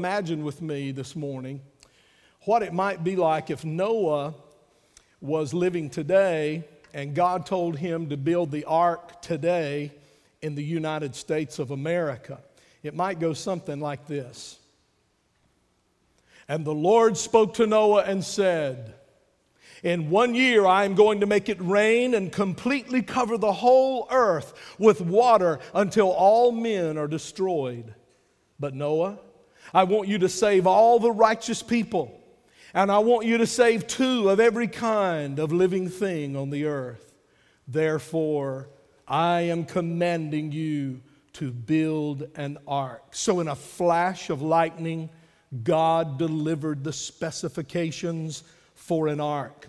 imagine with me this morning what it might be like if Noah was living today and God told him to build the ark today in the United States of America. It might go something like this. And the Lord spoke to Noah and said, in one year, I am going to make it rain and completely cover the whole earth with water until all men are destroyed. But Noah, I want you to save all the righteous people, and I want you to save two of every kind of living thing on the earth. Therefore, I am commanding you to build an ark. So, in a flash of lightning, God delivered the specifications for an ark.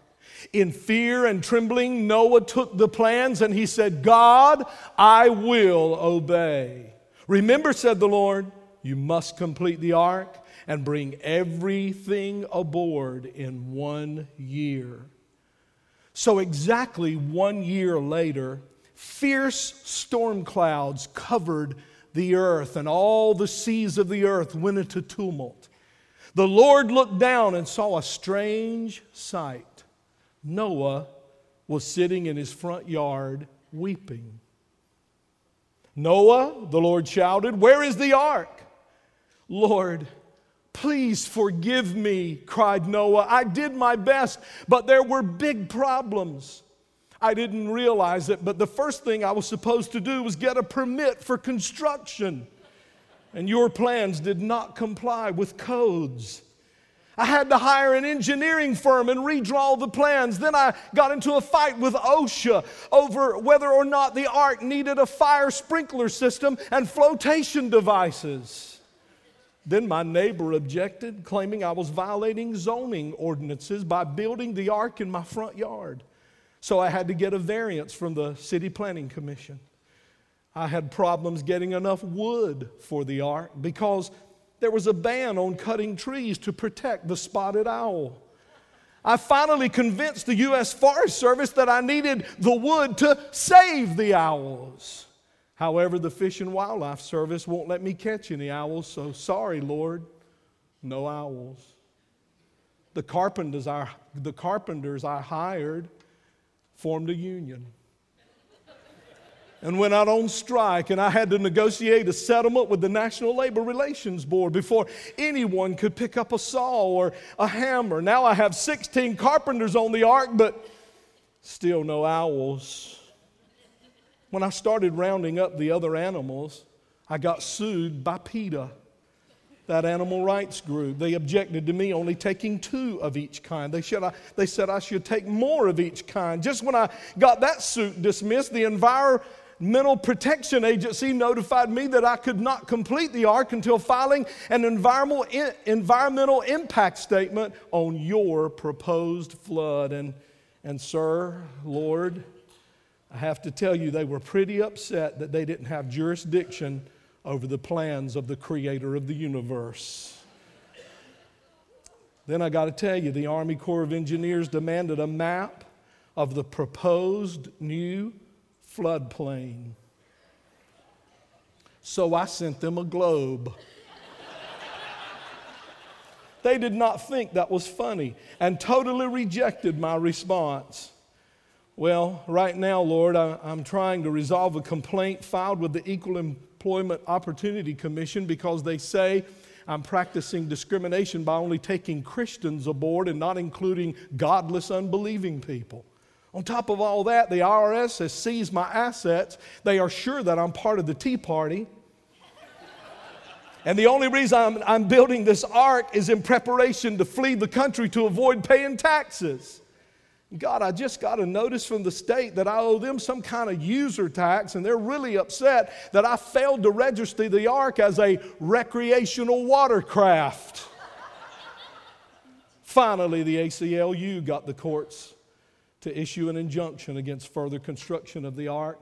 In fear and trembling, Noah took the plans and he said, God, I will obey. Remember, said the Lord, you must complete the ark and bring everything aboard in one year. So, exactly one year later, fierce storm clouds covered the earth, and all the seas of the earth went into tumult. The Lord looked down and saw a strange sight. Noah was sitting in his front yard weeping. Noah, the Lord shouted, Where is the ark? Lord, please forgive me, cried Noah. I did my best, but there were big problems. I didn't realize it, but the first thing I was supposed to do was get a permit for construction. And your plans did not comply with codes. I had to hire an engineering firm and redraw the plans. Then I got into a fight with OSHA over whether or not the ark needed a fire sprinkler system and flotation devices. Then my neighbor objected, claiming I was violating zoning ordinances by building the ark in my front yard. So I had to get a variance from the City Planning Commission. I had problems getting enough wood for the ark because there was a ban on cutting trees to protect the spotted owl. I finally convinced the U.S. Forest Service that I needed the wood to save the owls. However, the Fish and Wildlife Service won't let me catch any owls, so sorry, Lord, no owls. The carpenters I, the carpenters I hired formed a union and went out on strike, and I had to negotiate a settlement with the National Labor Relations Board before anyone could pick up a saw or a hammer. Now I have 16 carpenters on the ark, but still no owls. When I started rounding up the other animals, I got sued by PETA, that animal rights group. They objected to me only taking two of each kind. They, should, I, they said I should take more of each kind. Just when I got that suit dismissed, the Environmental Protection Agency notified me that I could not complete the ark until filing an environmental environmental impact statement on your proposed flood. And, and, sir, Lord, I have to tell you, they were pretty upset that they didn't have jurisdiction over the plans of the creator of the universe. Then I got to tell you, the Army Corps of Engineers demanded a map of the proposed new floodplain. So I sent them a globe. they did not think that was funny and totally rejected my response. Well, right now, Lord, I, am trying to resolve a complaint filed with the Equal Employment Opportunity Commission because they say I'm practicing discrimination by only taking Christians aboard and not including godless, unbelieving people. On top of all that, the IRS has seized my assets. They are sure that I'm part of the Tea Party. And the only reason I'm, I'm, building this ark is in preparation to flee the country to avoid paying taxes. God, I just got a notice from the state that I owe them some kind of user tax, and they're really upset that I failed to register the ark as a recreational watercraft. Finally, the ACLU got the courts to issue an injunction against further construction of the ark,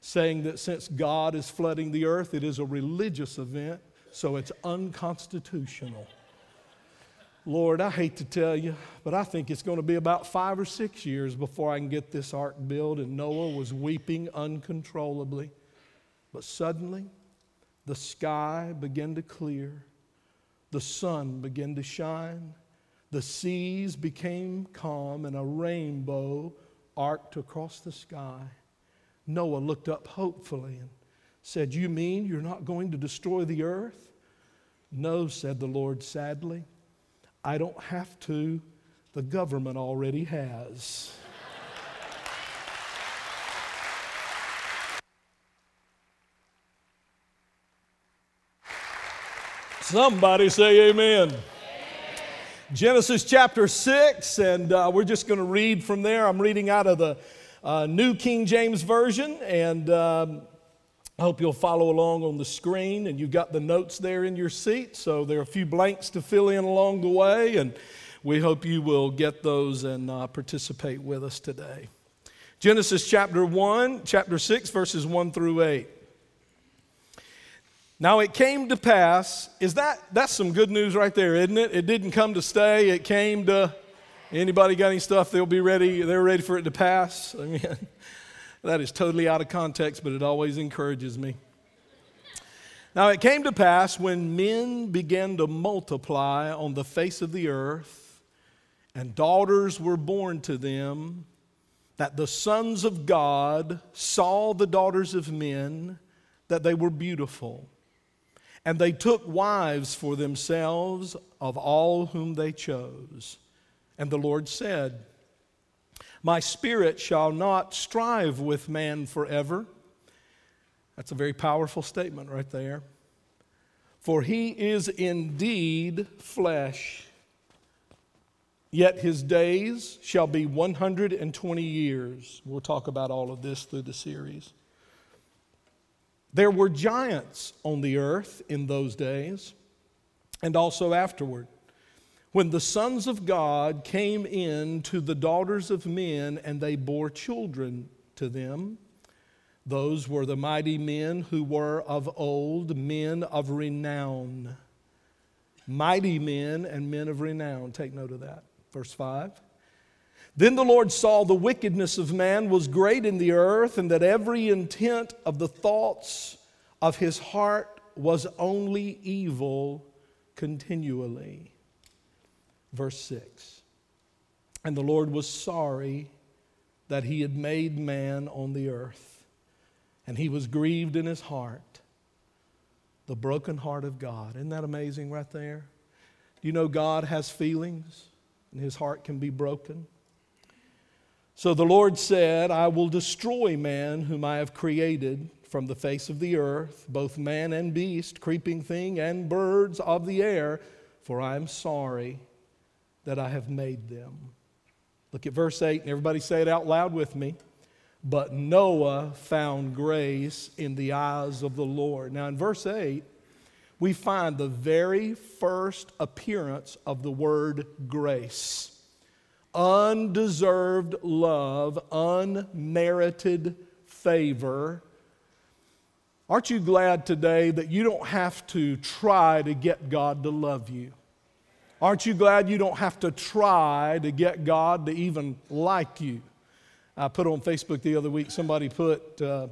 saying that since God is flooding the earth, it is a religious event, so it's unconstitutional. Lord, I hate to tell you, but I think it's going to be about five or six years before I can get this ark built. And Noah was weeping uncontrollably. But suddenly, the sky began to clear. the sun began to shine, the seas became calm, and a rainbow arced across the sky. Noah looked up hopefully and said, You mean you're not going to destroy the earth? No, said the Lord sadly. I don't have to. The government already has. Somebody say amen. amen. Genesis chapter 6, and uh, we're just going to read from there. I'm reading out of the uh, New King James Version, and um, I hope you'll follow along on the screen. And you've got the notes there in your seat, so there are a few blanks to fill in along the way, and we hope you will get those and uh, participate with us today. Genesis chapter 1, chapter 6, verses 1 through 8. Now it came to pass, is that that's some good news right there, isn't it? It didn't come to stay, it came to anybody got any stuff they'll be ready, they're ready for it to pass. I mean that is totally out of context, but it always encourages me. Now it came to pass when men began to multiply on the face of the earth, and daughters were born to them, that the sons of God saw the daughters of men, that they were beautiful and they took wives for themselves of all whom they chose. And the Lord said, My spirit shall not strive with man forever. That's a very powerful statement right there. For he is indeed flesh, yet his days shall be 120 years. We'll talk about all of this through the series. There were giants on the earth in those days and also afterward. When the sons of God came in to the daughters of men and they bore children to them, those were the mighty men who were of old, men of renown. Mighty men and men of renown. Take note of that. Verse 5. Then the Lord saw the wickedness of man was great in the earth, and that every intent of the thoughts of his heart was only evil continually. Verse 6 And the Lord was sorry that he had made man on the earth, and he was grieved in his heart. The broken heart of God. Isn't that amazing right there? Do you know God has feelings and his heart can be broken? So the Lord said, I will destroy man whom I have created from the face of the earth, both man and beast, creeping thing and birds of the air, for I am sorry that I have made them. Look at verse 8, and everybody say it out loud with me. But Noah found grace in the eyes of the Lord. Now, in verse 8, we find the very first appearance of the word grace undeserved love, unmerited favor. Aren't you glad today that you don't have to try to get God to love you? Aren't you glad you don't have to try to get God to even like you? I put on Facebook the other week, somebody put uh,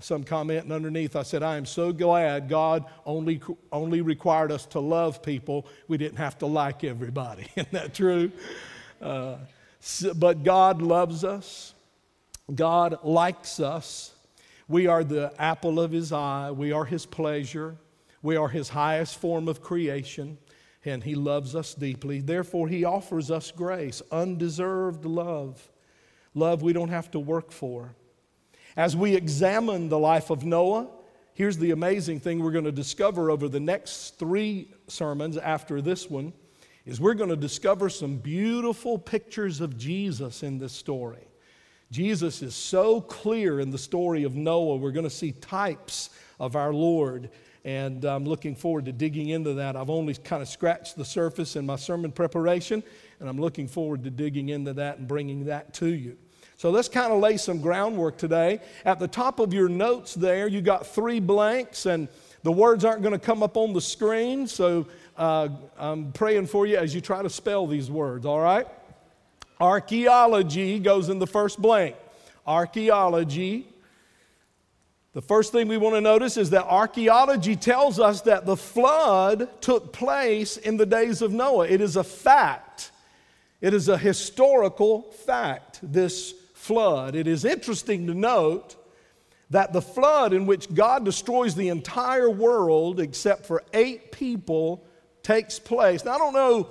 some comment and underneath. I said, I am so glad God only, only required us to love people. We didn't have to like everybody. Isn't that true? Uh, so, but God loves us, God likes us. We are the apple of his eye, we are his pleasure, we are his highest form of creation, and he loves us deeply. Therefore, he offers us grace, undeserved love, love we don't have to work for. As we examine the life of Noah, here's the amazing thing we're going to discover over the next three sermons after this one is we're going to discover some beautiful pictures of Jesus in this story. Jesus is so clear in the story of Noah. We're going to see types of our Lord, and I'm looking forward to digging into that. I've only kind of scratched the surface in my sermon preparation, and I'm looking forward to digging into that and bringing that to you. So let's kind of lay some groundwork today. At the top of your notes there, you got three blanks, and the words aren't going to come up on the screen, so uh, I'm praying for you as you try to spell these words, all right? Archaeology goes in the first blank. Archaeology. The first thing we want to notice is that archaeology tells us that the flood took place in the days of Noah. It is a fact, it is a historical fact, this flood. It is interesting to note that the flood in which God destroys the entire world except for eight people takes place. Now, I don't know,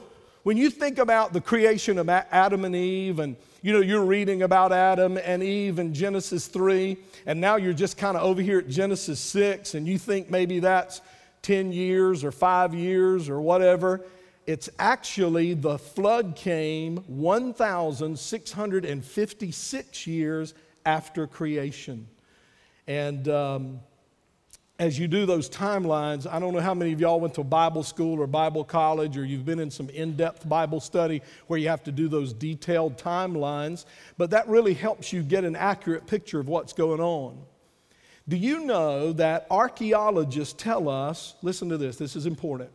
when you think about the creation of Adam and Eve and you know, you're reading about Adam and Eve in Genesis 3, and now you're just kind of over here at Genesis 6, and you think maybe that's 10 years or five years or whatever. It's actually the flood came 1,656 years after creation. And um, as you do those timelines, I don't know how many of y'all went to Bible school or Bible college or you've been in some in depth Bible study where you have to do those detailed timelines, but that really helps you get an accurate picture of what's going on. Do you know that archaeologists tell us, listen to this, this is important,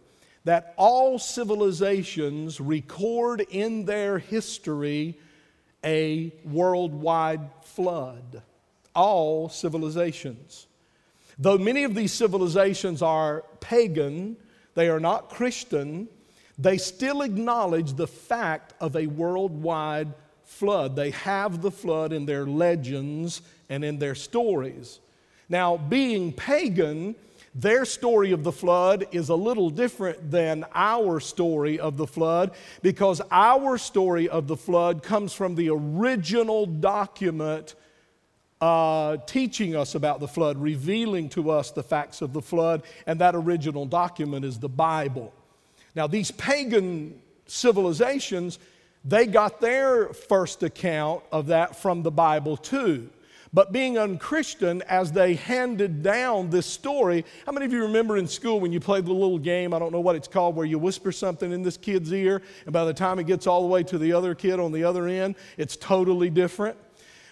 that all civilizations record in their history a worldwide flood? All civilizations. Though many of these civilizations are pagan, they are not Christian, they still acknowledge the fact of a worldwide flood. They have the flood in their legends and in their stories. Now, being pagan, their story of the flood is a little different than our story of the flood because our story of the flood comes from the original document uh, teaching us about the flood, revealing to us the facts of the flood, and that original document is the Bible. Now, these pagan civilizations, they got their first account of that from the Bible too. But being unchristian, as they handed down this story, how many of you remember in school when you played the little game, I don't know what it's called, where you whisper something in this kid's ear, and by the time it gets all the way to the other kid on the other end, it's totally different?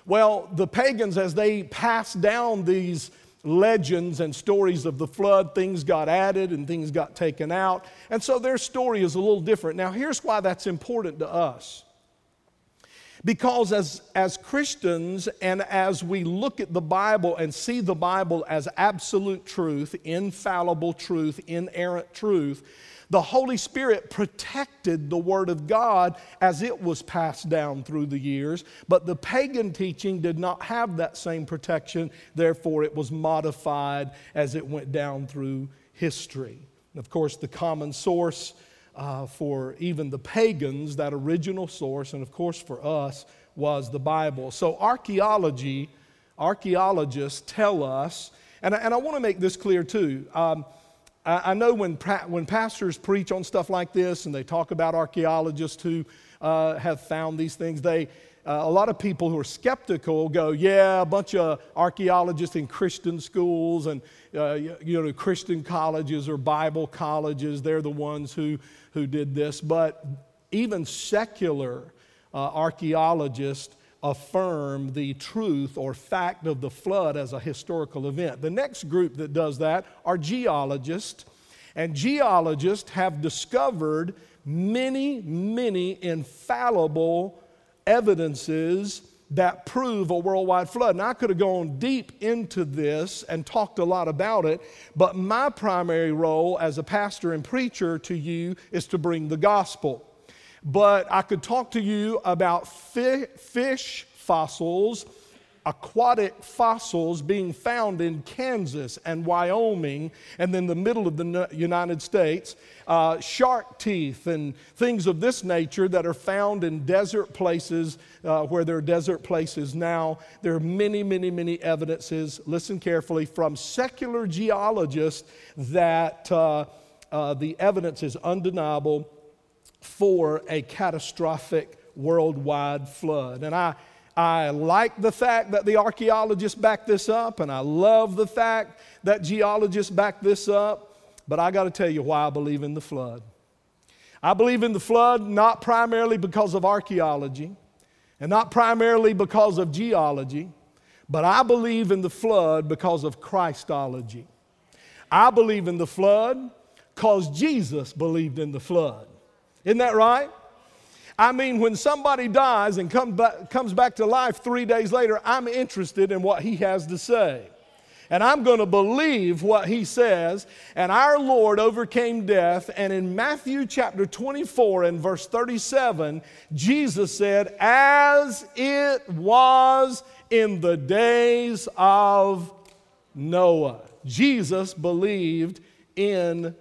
Well, the pagans, as they passed down these legends and stories of the flood, things got added and things got taken out. And so their story is a little different. Now, here's why that's important to us. Because as, as Christians and as we look at the Bible and see the Bible as absolute truth, infallible truth, inerrant truth, the Holy Spirit protected the Word of God as it was passed down through the years, but the pagan teaching did not have that same protection. Therefore, it was modified as it went down through history. And of course, the common source uh, for even the pagans, that original source, and of course for us, was the Bible. So, archaeology, archaeologists tell us, and I, and I want to make this clear too. Um, I, know when, when pastors preach on stuff like this and they talk about archaeologists who uh, have found these things, they, uh, a lot of people who are skeptical go, yeah, a bunch of archaeologists in Christian schools and uh, you know Christian colleges or Bible colleges, they're the ones who, who did this. But even secular uh, archaeologists affirm the truth or fact of the flood as a historical event. The next group that does that are geologists, and geologists have discovered many, many infallible evidences that prove a worldwide flood. And I could have gone deep into this and talked a lot about it, but my primary role as a pastor and preacher to you is to bring the gospel but I could talk to you about fi- fish fossils, aquatic fossils being found in Kansas and Wyoming and then the middle of the United States, uh, shark teeth and things of this nature that are found in desert places uh, where there are desert places now. There are many, many, many evidences, listen carefully, from secular geologists that uh, uh the evidence is undeniable for a catastrophic worldwide flood. And I, I like the fact that the archaeologists back this up, and I love the fact that geologists back this up, but I got to tell you why I believe in the flood. I believe in the flood not primarily because of archaeology and not primarily because of geology, but I believe in the flood because of Christology. I believe in the flood because Jesus believed in the flood. Isn't that right? I mean, when somebody dies and come comes back to life three days later, I'm interested in what he has to say. And I'm going to believe what he says. And our Lord overcame death. And in Matthew chapter 24 and verse 37, Jesus said, As it was in the days of Noah. Jesus believed in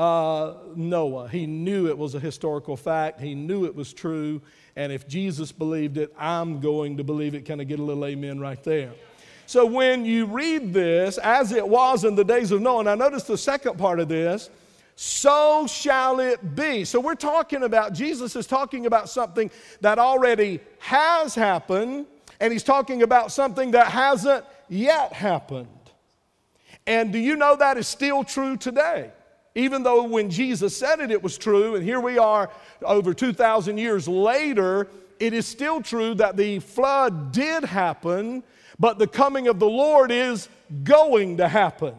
uh, Noah. He knew it was a historical fact, he knew it was true. And if Jesus believed it, I'm going to believe it. Can I get a little amen right there? So when you read this, as it was in the days of Noah, I notice the second part of this, so shall it be. So we're talking about, Jesus is talking about something that already has happened, and he's talking about something that hasn't yet happened. And do you know that is still true today? Even though when Jesus said it, it was true, and here we are over 2,000 years later, it is still true that the flood did happen, but the coming of the Lord is going to happen.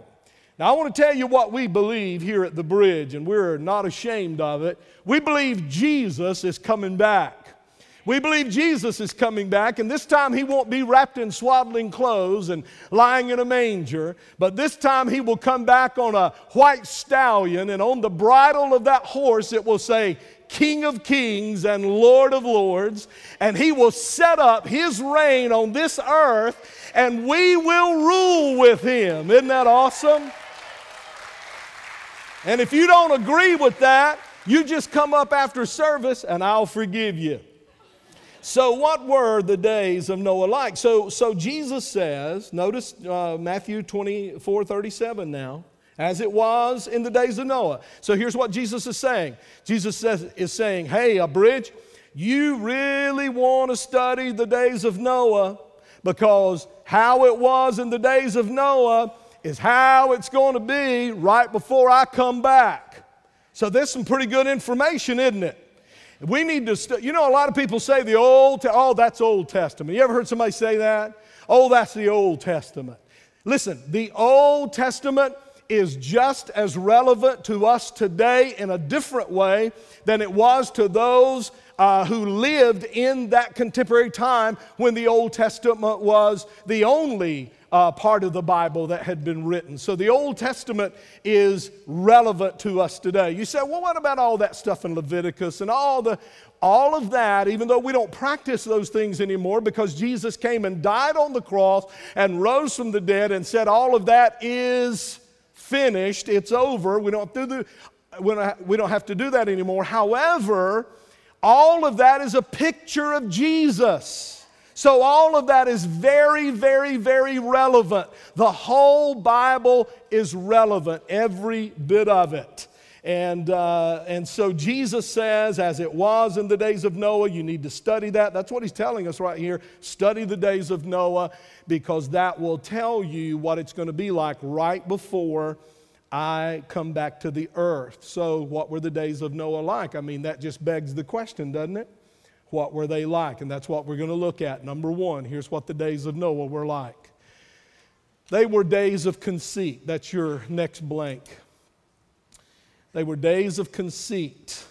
Now, I want to tell you what we believe here at the bridge, and we're not ashamed of it. We believe Jesus is coming back. We believe Jesus is coming back, and this time he won't be wrapped in swaddling clothes and lying in a manger, but this time he will come back on a white stallion, and on the bridle of that horse it will say, King of Kings and Lord of Lords, and He will set up His reign on this earth, and we will rule with Him. Isn't that awesome? And if you don't agree with that, you just come up after service and I'll forgive you. So, what were the days of Noah like? So, so Jesus says, notice uh, Matthew 24 37 now as it was in the days of Noah. So here's what Jesus is saying Jesus says, is saying, Hey, a bridge, you really want to study the days of Noah because how it was in the days of Noah is how it's going to be right before I come back. So there's some pretty good information, isn't it? We need to, stu- you know, a lot of people say the Old, Te- oh, that's Old Testament. You ever heard somebody say that? Oh, that's the Old Testament. Listen, the Old Testament is just as relevant to us today in a different way than it was to those uh, who lived in that contemporary time when the Old Testament was the only uh, part of the Bible that had been written. So the Old Testament is relevant to us today. You say, well, what about all that stuff in Leviticus and all the all of that, even though we don't practice those things anymore because Jesus came and died on the cross and rose from the dead and said all of that is finished, it's over. We don't, do, we don't have to do that anymore. However, all of that is a picture of Jesus. So, all of that is very, very, very relevant. The whole Bible is relevant, every bit of it. And, uh, and so Jesus says, as it was in the days of Noah, you need to study that. That's what he's telling us right here. Study the days of Noah because that will tell you what it's going to be like right before I come back to the earth. So, what were the days of Noah like? I mean, that just begs the question, doesn't it? What were they like? And that's what we're going to look at. Number one, here's what the days of Noah were like. They were days of conceit. That's your next blank. They were days of conceit,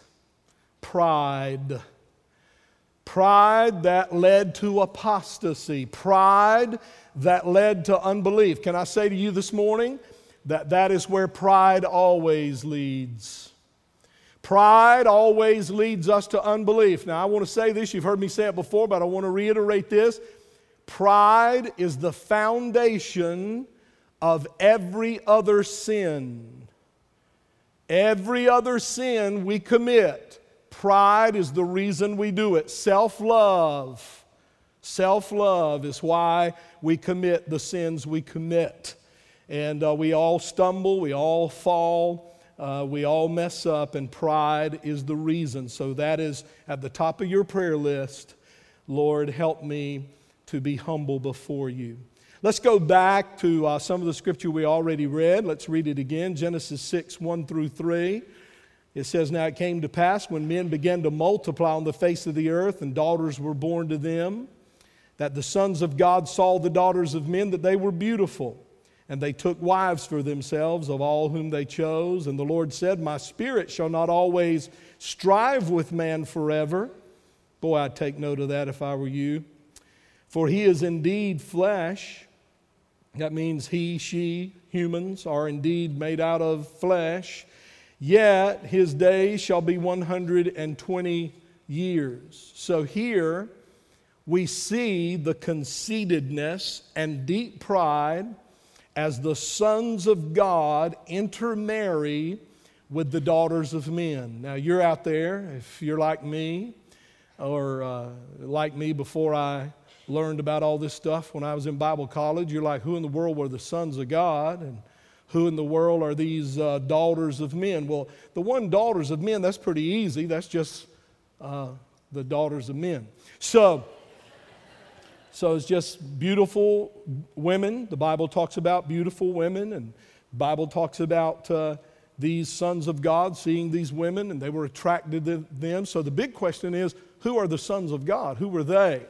pride. Pride that led to apostasy, pride that led to unbelief. Can I say to you this morning that that is where pride always leads? Pride always leads us to unbelief. Now, I want to say this, you've heard me say it before, but I want to reiterate this. Pride is the foundation of every other sin. Every other sin we commit, pride is the reason we do it. Self love. Self love is why we commit the sins we commit. And uh, we all stumble, we all fall, uh, we all mess up, and pride is the reason. So that is at the top of your prayer list. Lord, help me to be humble before you. Let's go back to uh, some of the scripture we already read. Let's read it again Genesis 6 1 through 3. It says, Now it came to pass when men began to multiply on the face of the earth, and daughters were born to them, that the sons of God saw the daughters of men, that they were beautiful. And they took wives for themselves of all whom they chose. And the Lord said, My spirit shall not always strive with man forever. Boy, I'd take note of that if I were you. For he is indeed flesh That means he, she, humans are indeed made out of flesh. Yet his days shall be 120 years. So here we see the conceitedness and deep pride as the sons of God intermarry with the daughters of men. Now, you're out there, if you're like me, or uh, like me before I learned about all this stuff when I was in Bible college, you're like, who in the world were the sons of God? And who in the world are these uh, daughters of men? Well, the one daughters of men, that's pretty easy. That's just uh, the daughters of men. So, so it's just beautiful women. The Bible talks about beautiful women, and Bible talks about uh, these sons of God seeing these women, and they were attracted to them. So the big question is, who are the sons of God? Who were they?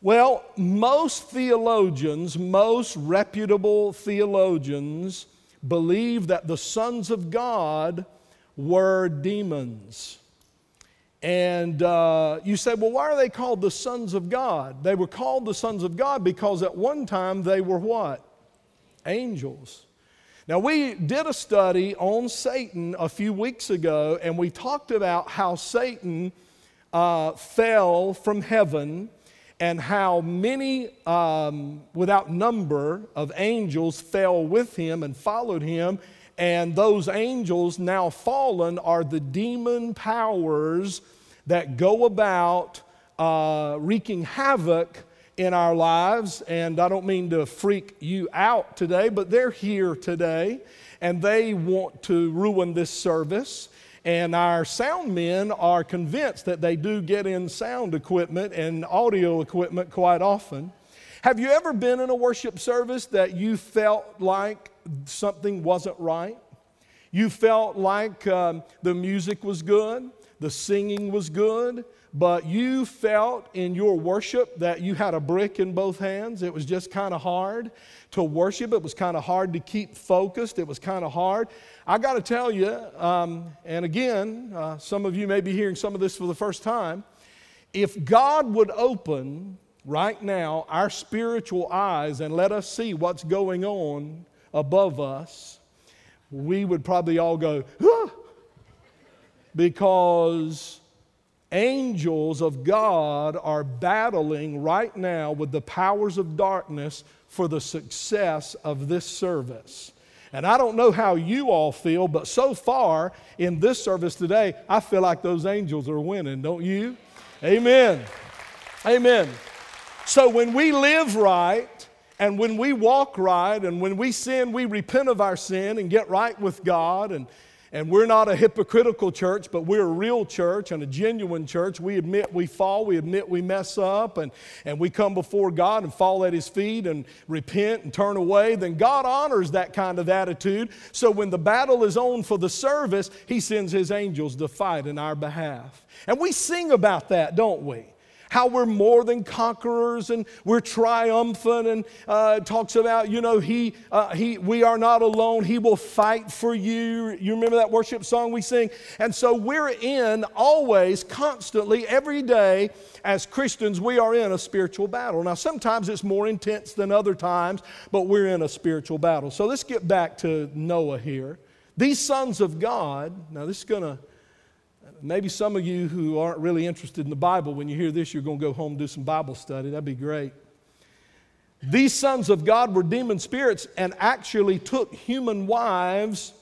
Well, most theologians, most reputable theologians, believe that the sons of God were demons. And uh, you say, well, why are they called the sons of God? They were called the sons of God because at one time they were what? Angels. Now, we did a study on Satan a few weeks ago, and we talked about how Satan uh, fell from heaven and how many, um, without number, of angels fell with him and followed him. And those angels, now fallen, are the demon powers that go about uh, wreaking havoc in our lives. And I don't mean to freak you out today, but they're here today and they want to ruin this service. And our sound men are convinced that they do get in sound equipment and audio equipment quite often. Have you ever been in a worship service that you felt like something wasn't right? You felt like um, the music was good, the singing was good, but you felt in your worship that you had a brick in both hands. It was just kind of hard to worship. It was kind of hard to keep focused. It was kind of hard. I got to tell you, um, and again, uh, some of you may be hearing some of this for the first time. If God would open right now our spiritual eyes and let us see what's going on above us, we would probably all go, ah! because angels of God are battling right now with the powers of darkness for the success of this service. And I don't know how you all feel, but so far in this service today, I feel like those angels are winning, don't you? Amen. Amen. So when we live right, and when we walk right, and when we sin, we repent of our sin and get right with God and and we're not a hypocritical church, but we're a real church and a genuine church. We admit we fall, we admit we mess up, and, and we come before God and fall at His feet and repent and turn away. Then God honors that kind of attitude. So when the battle is on for the service, He sends His angels to fight in our behalf. And we sing about that, don't we? How we're more than conquerors and we're triumphant and uh, talks about you know he, uh, he we are not alone. He will fight for you. You remember that worship song we sing? And so we're in always constantly every day as christians we are in a spiritual battle. Now sometimes it's more intense than other times but we're in a spiritual battle. So let's get back to noah here. These sons of god now this is going to Maybe some of you who aren't really interested in the Bible, when you hear this, you're going to go home and do some Bible study. That'd be great. These sons of God were demon spirits and actually took human wives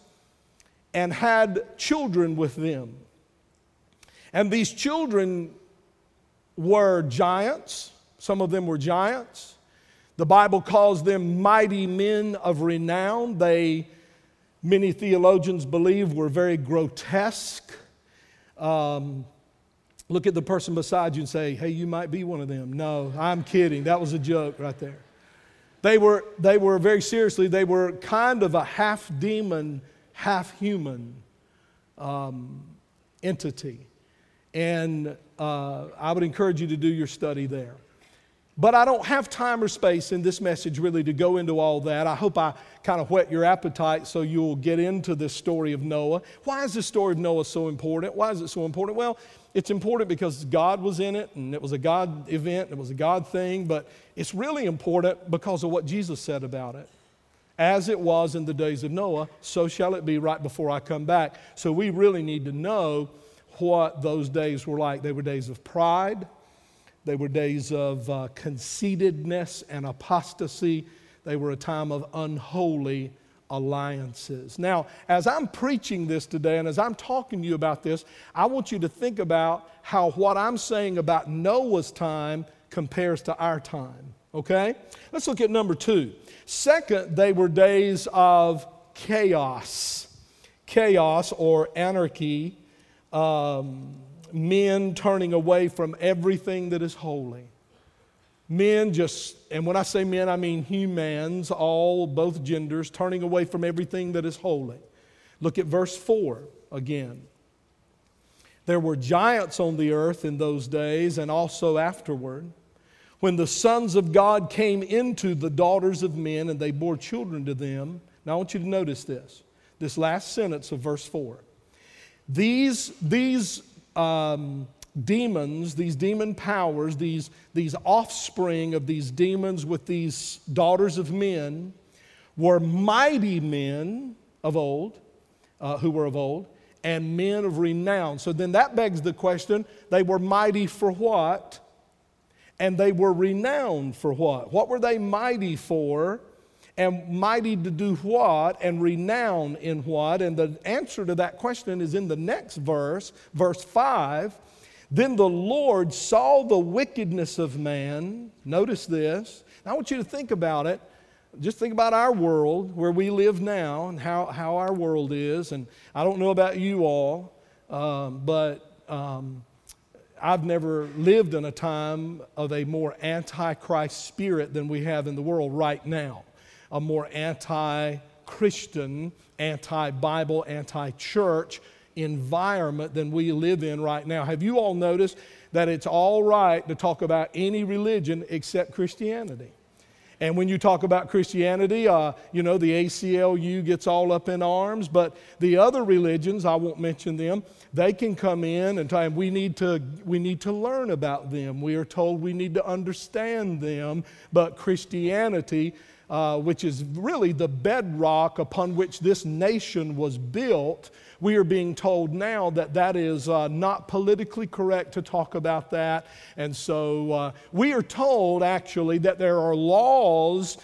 and had children with them. And these children were giants. Some of them were giants. The Bible calls them mighty men of renown. They, many theologians believe, were very grotesque. Um, look at the person beside you and say, hey, you might be one of them. No, I'm kidding. That was a joke right there. They were, they were very seriously, they were kind of a half demon, half human um, entity. And uh, I would encourage you to do your study there. But I don't have time or space in this message really to go into all that. I hope I kind of whet your appetite so you'll get into this story of Noah. Why is the story of Noah so important? Why is it so important? Well, it's important because God was in it and it was a God event, it was a God thing, but it's really important because of what Jesus said about it. As it was in the days of Noah, so shall it be right before I come back. So we really need to know what those days were like. They were days of pride, they were days of uh, conceitedness and apostasy, they were a time of unholy alliances. Now, as I'm preaching this today and as I'm talking to you about this, I want you to think about how what I'm saying about Noah's time compares to our time. Okay? Let's look at number two. Second, they were days of chaos. Chaos or anarchy, um, men turning away from everything that is holy men just, and when I say men, I mean humans, all, both genders, turning away from everything that is holy. Look at verse 4 again. There were giants on the earth in those days and also afterward. When the sons of God came into the daughters of men and they bore children to them. Now I want you to notice this, this last sentence of verse 4. These, these um, demons, these demon powers, these, these offspring of these demons with these daughters of men, were mighty men of old, uh, who were of old, and men of renown. So then that begs the question they were mighty for what? And they were renowned for what? What were they mighty for? And mighty to do what? And renowned in what? And the answer to that question is in the next verse, verse 5 then the Lord saw the wickedness of man. Notice this. I want you to think about it. Just think about our world, where we live now, and how, how our world is. And I don't know about you all, um, but um, I've never lived in a time of a more anti-Christ spirit than we have in the world right now. A more anti Christian, anti Bible, anti church environment than we live in right now. Have you all noticed that it's all right to talk about any religion except Christianity? And when you talk about Christianity, uh, you know, the ACLU gets all up in arms, but the other religions, I won't mention them, they can come in and tell we need to we need to learn about them. We are told we need to understand them, but Christianity, uh, which is really the bedrock upon which this nation was built, we are being told now that that is uh, not politically correct to talk about that. And so uh, we are told actually that there are laws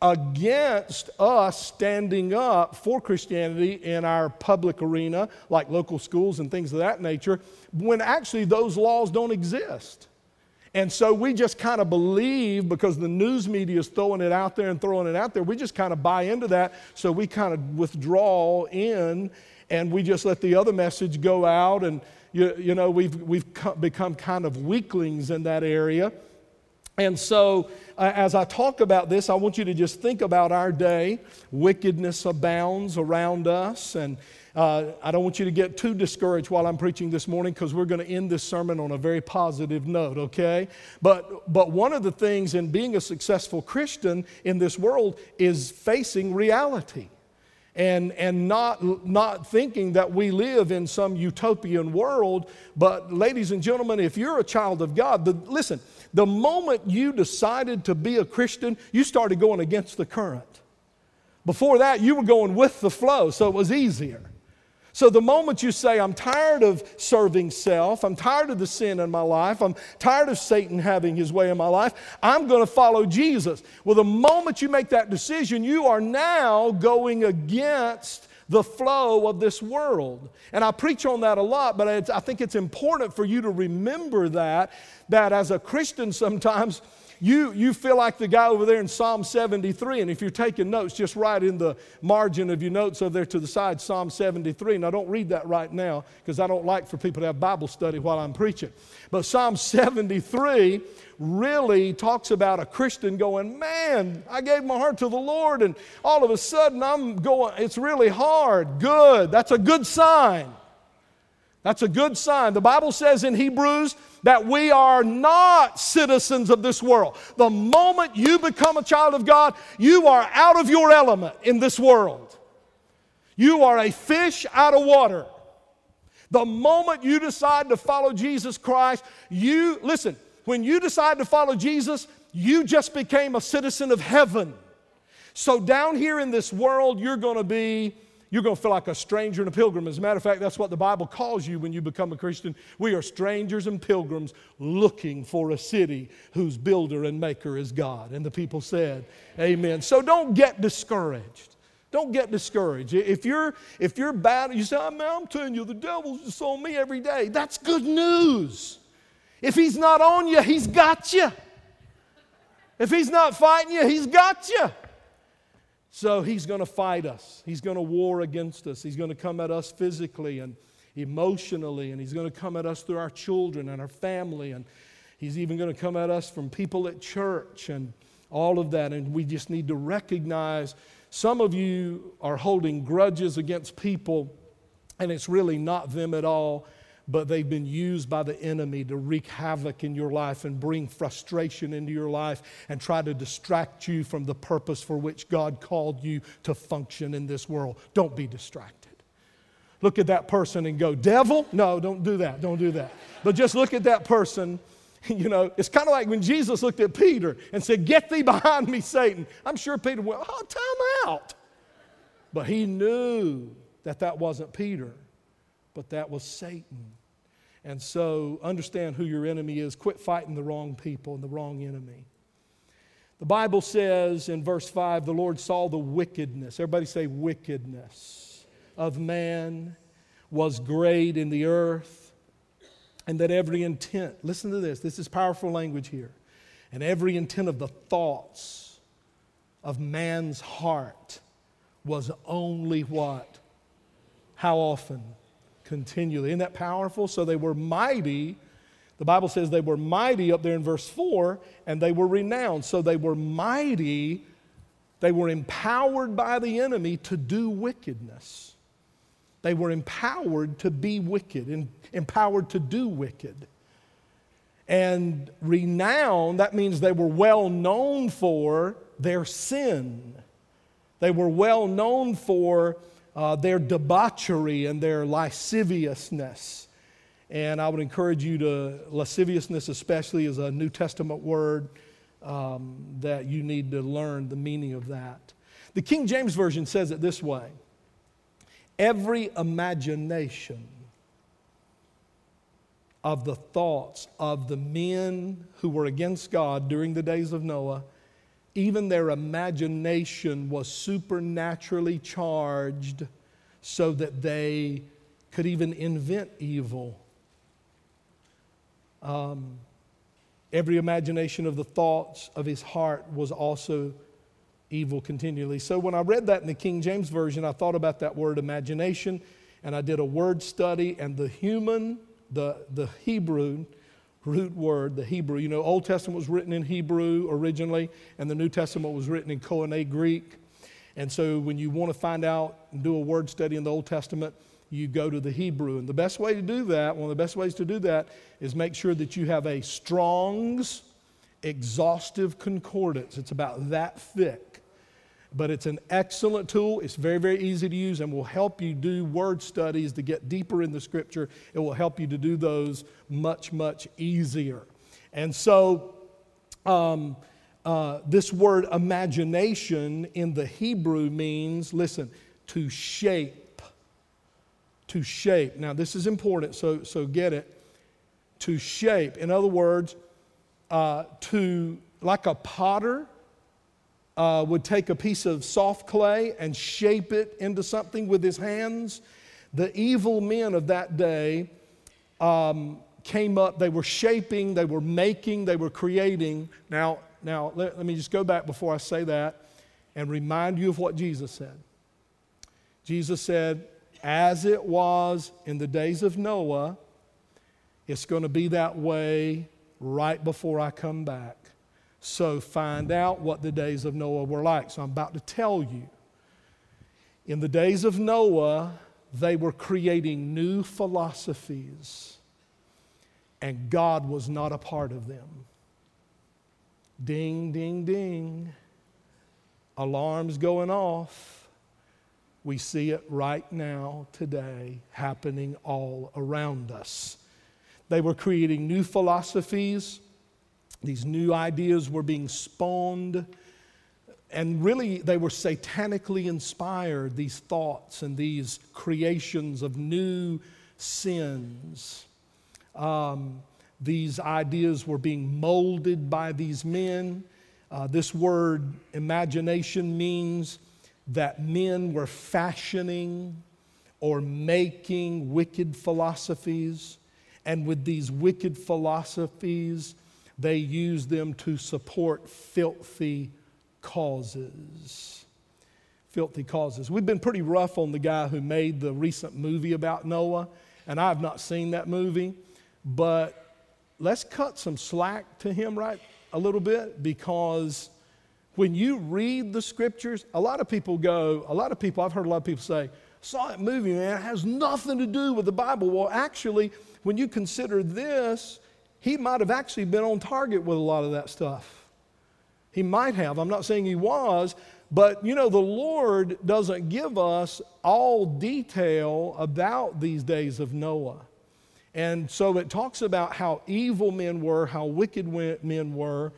against us standing up for Christianity in our public arena, like local schools and things of that nature, when actually those laws don't exist. And so we just kind of believe because the news media is throwing it out there and throwing it out there, we just kind of buy into that. So we kind of withdraw in and we just let the other message go out. And you, you know we've, we've become kind of weaklings in that area. And so uh, as i talk about this i want you to just think about our day. Wickedness abounds around us. And uh, i don't want you to get too discouraged while i'm preaching this morning because we're going to end this sermon on a very positive note okay but but one of the things in being a successful christian in this world is facing reality and, and not, not thinking that we live in some utopian world. But, ladies and gentlemen, if you're a child of God, the, listen, the moment you decided to be a Christian, you started going against the current. Before that, you were going with the flow, so it was easier. So the moment you say, I'm tired of serving self, I'm tired of the sin in my life, I'm tired of Satan having his way in my life, I'm going to follow Jesus. Well, the moment you make that decision, you are now going against the flow of this world. And I preach on that a lot, but I think it's important for you to remember that, that as a Christian sometimes, you, you feel like the guy over there in Psalm 73. And if you're taking notes, just write in the margin of your notes over there to the side Psalm 73. Now, don't read that right now because I don't like for people to have Bible study while I'm preaching. But Psalm 73 really talks about a Christian going, Man, I gave my heart to the Lord, and all of a sudden I'm going, it's really hard. Good. That's a good sign. That's a good sign. The Bible says in Hebrews that we are not citizens of this world. The moment you become a child of God, you are out of your element in this world. You are a fish out of water. The moment you decide to follow Jesus Christ, you, listen, when you decide to follow Jesus, you just became a citizen of heaven. So down here in this world, you're going to be you're going to feel like a stranger and a pilgrim. As a matter of fact, that's what the Bible calls you when you become a Christian. We are strangers and pilgrims looking for a city whose builder and maker is God. And the people said, Amen. So don't get discouraged. Don't get discouraged. If you're if you're bad, you say, man, I'm telling you, the devil's just on me every day. That's good news. If he's not on you, he's got you. If he's not fighting you, he's got you. So he's going to fight us. He's going to war against us. He's going to come at us physically and emotionally, and he's going to come at us through our children and our family, and he's even going to come at us from people at church and all of that. And we just need to recognize some of you are holding grudges against people, and it's really not them at all but they've been used by the enemy to wreak havoc in your life and bring frustration into your life and try to distract you from the purpose for which God called you to function in this world. Don't be distracted. Look at that person and go, Devil? No, don't do that. Don't do that. But just look at that person. You know, it's kind of like when Jesus looked at Peter and said, Get thee behind me, Satan. I'm sure Peter went, Oh, time out. But he knew that that wasn't Peter but that was Satan. And so understand who your enemy is. Quit fighting the wrong people and the wrong enemy. The Bible says in verse 5 the Lord saw the wickedness, everybody say wickedness, of man was great in the earth, and that every intent, listen to this, this is powerful language here, and every intent of the thoughts of man's heart was only what? How often? Continually. Isn't that powerful? So they were mighty. The Bible says they were mighty up there in verse 4, and they were renowned. So they were mighty. They were empowered by the enemy to do wickedness. They were empowered to be wicked and empowered to do wicked. And renowned, that means they were well known for their sin. They were well known for uh, their debauchery and their lasciviousness. And I would encourage you to, lasciviousness especially is a New Testament word um, that you need to learn the meaning of that. The King James Version says it this way every imagination of the thoughts of the men who were against God during the days of Noah even their imagination was supernaturally charged so that they could even invent evil. Um, every imagination of the thoughts of his heart was also evil continually. So when I read that in the King James Version, I thought about that word imagination and I did a word study, and the human, the, the Hebrew, root word, the Hebrew. You know, Old Testament was written in Hebrew originally, and the New Testament was written in Koine Greek. And so when you want to find out and do a word study in the Old Testament, you go to the Hebrew. And the best way to do that, one of the best ways to do that, is make sure that you have a Strong's exhaustive concordance. It's about that thick but it's an excellent tool. It's very, very easy to use and will help you do word studies to get deeper in the scripture. It will help you to do those much, much easier. And so, um, uh, this word imagination in the Hebrew means, listen, to shape. To shape. Now, this is important, so, so get it. To shape. In other words, uh, to, like a potter uh, would take a piece of soft clay and shape it into something with his hands. The evil men of that day um, came up, they were shaping, they were making, they were creating. Now, now let, let me just go back before I say that and remind you of what Jesus said. Jesus said, As it was in the days of Noah, it's going to be that way right before I come back. So find out what the days of Noah were like. So I'm about to tell you. In the days of Noah, they were creating new philosophies, and God was not a part of them. Ding, ding, ding. Alarms going off. We see it right now, today, happening all around us. They were creating new philosophies, these new ideas were being spawned. And really, they were satanically inspired, these thoughts and these creations of new sins. Um, these ideas were being molded by these men. Uh, this word imagination means that men were fashioning or making wicked philosophies. And with these wicked philosophies, they used them to support filthy causes. Filthy causes. We've been pretty rough on the guy who made the recent movie about Noah, and I have not seen that movie, but let's cut some slack to him right a little bit because when you read the scriptures, a lot of people go, a lot of people, I've heard a lot of people say, saw that movie, man, it has nothing to do with the Bible. Well, actually, when you consider this, he might have actually been on target with a lot of that stuff. He might have. I'm not saying he was, but you know, the Lord doesn't give us all detail about these days of Noah. And so it talks about how evil men were, how wicked men were.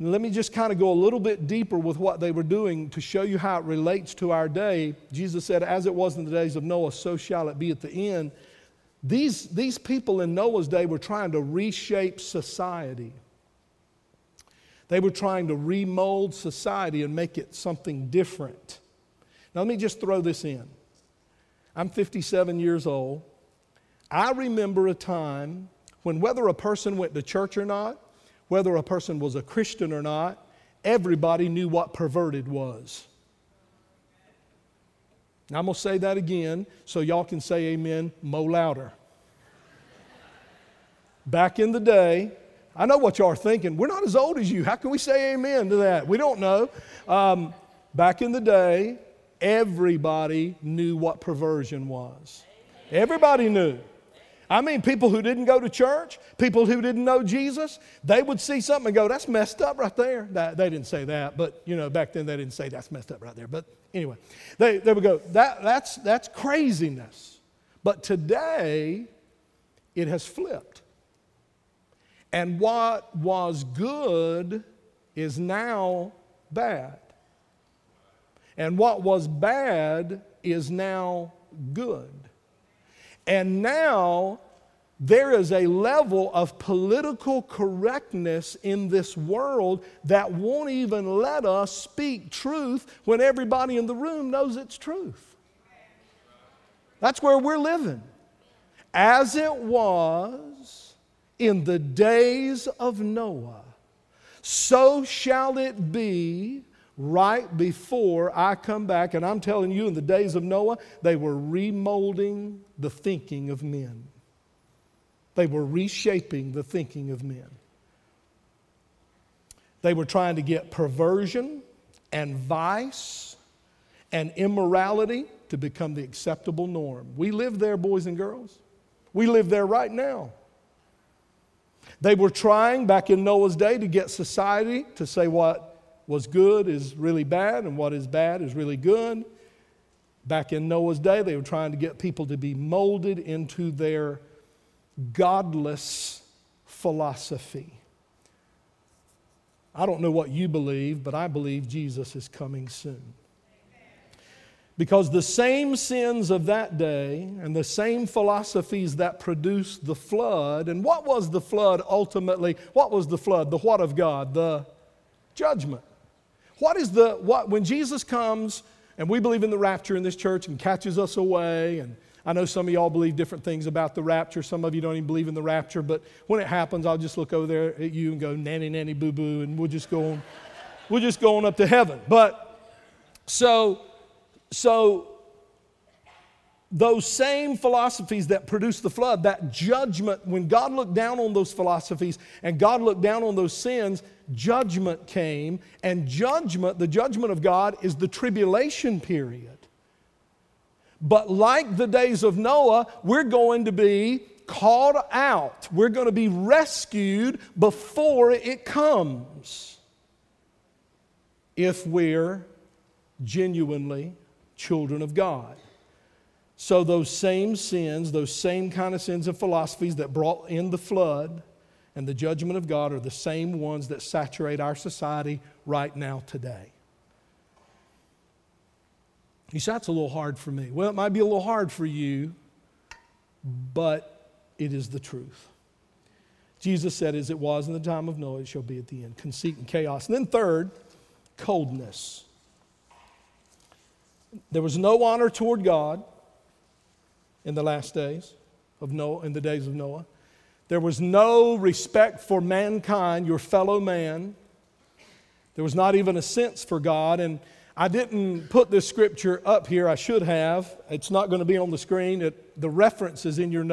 Let me just kind of go a little bit deeper with what they were doing to show you how it relates to our day. Jesus said, As it was in the days of Noah, so shall it be at the end. These, these people in Noah's day were trying to reshape society. They were trying to remold society and make it something different. Now, let me just throw this in. I'm 57 years old. I remember a time when, whether a person went to church or not, whether a person was a Christian or not, everybody knew what perverted was. Now, I'm going to say that again so y'all can say amen mo louder. Back in the day, I know what y'all are thinking. We're not as old as you. How can we say amen to that? We don't know. Um, back in the day, everybody knew what perversion was. Everybody knew. I mean, people who didn't go to church, people who didn't know Jesus, they would see something and go, that's messed up right there. That, they didn't say that, but, you know, back then they didn't say that's messed up right there. But anyway, they, they would go, that, that's, that's craziness. But today, it has flipped. And what was good is now bad. And what was bad is now good. And now there is a level of political correctness in this world that won't even let us speak truth when everybody in the room knows it's truth. That's where we're living. As it was in the days of Noah, so shall it be right before I come back. And I'm telling you, in the days of Noah, they were remolding the thinking of men, they were reshaping the thinking of men. They were trying to get perversion and vice and immorality to become the acceptable norm. We live there, boys and girls. We live there right now. They were trying back in Noah's day to get society to say what was good is really bad and what is bad is really good. Back in Noah's day, they were trying to get people to be molded into their godless philosophy. I don't know what you believe, but I believe Jesus is coming soon. Because the same sins of that day and the same philosophies that produced the flood, and what was the flood ultimately? What was the flood? The what of God? The judgment. What is the, what, when Jesus comes and we believe in the rapture in this church and catches us away, and I know some of y'all believe different things about the rapture. Some of you don't even believe in the rapture, but when it happens, I'll just look over there at you and go, nanny, nanny, boo boo, and we'll just go on, we'll just go on up to heaven. But so, so those same philosophies that produced the flood, that judgment, when God looked down on those philosophies and God looked down on those sins, judgment came. And judgment, the judgment of God, is the tribulation period. But like the days of Noah, we're going to be called out. We're going to be rescued before it comes if we're genuinely children of God. So, those same sins, those same kind of sins and philosophies that brought in the flood and the judgment of God are the same ones that saturate our society right now today. You say, that's a little hard for me. Well, it might be a little hard for you, but it is the truth. Jesus said, as it was in the time of Noah, it shall be at the end conceit and chaos. And then, third, coldness. There was no honor toward God in the last days of Noah, in the days of Noah. There was no respect for mankind, your fellow man. There was not even a sense for God. And I didn't put this scripture up here. I should have. It's not going to be on the screen. It, the reference is in your notes.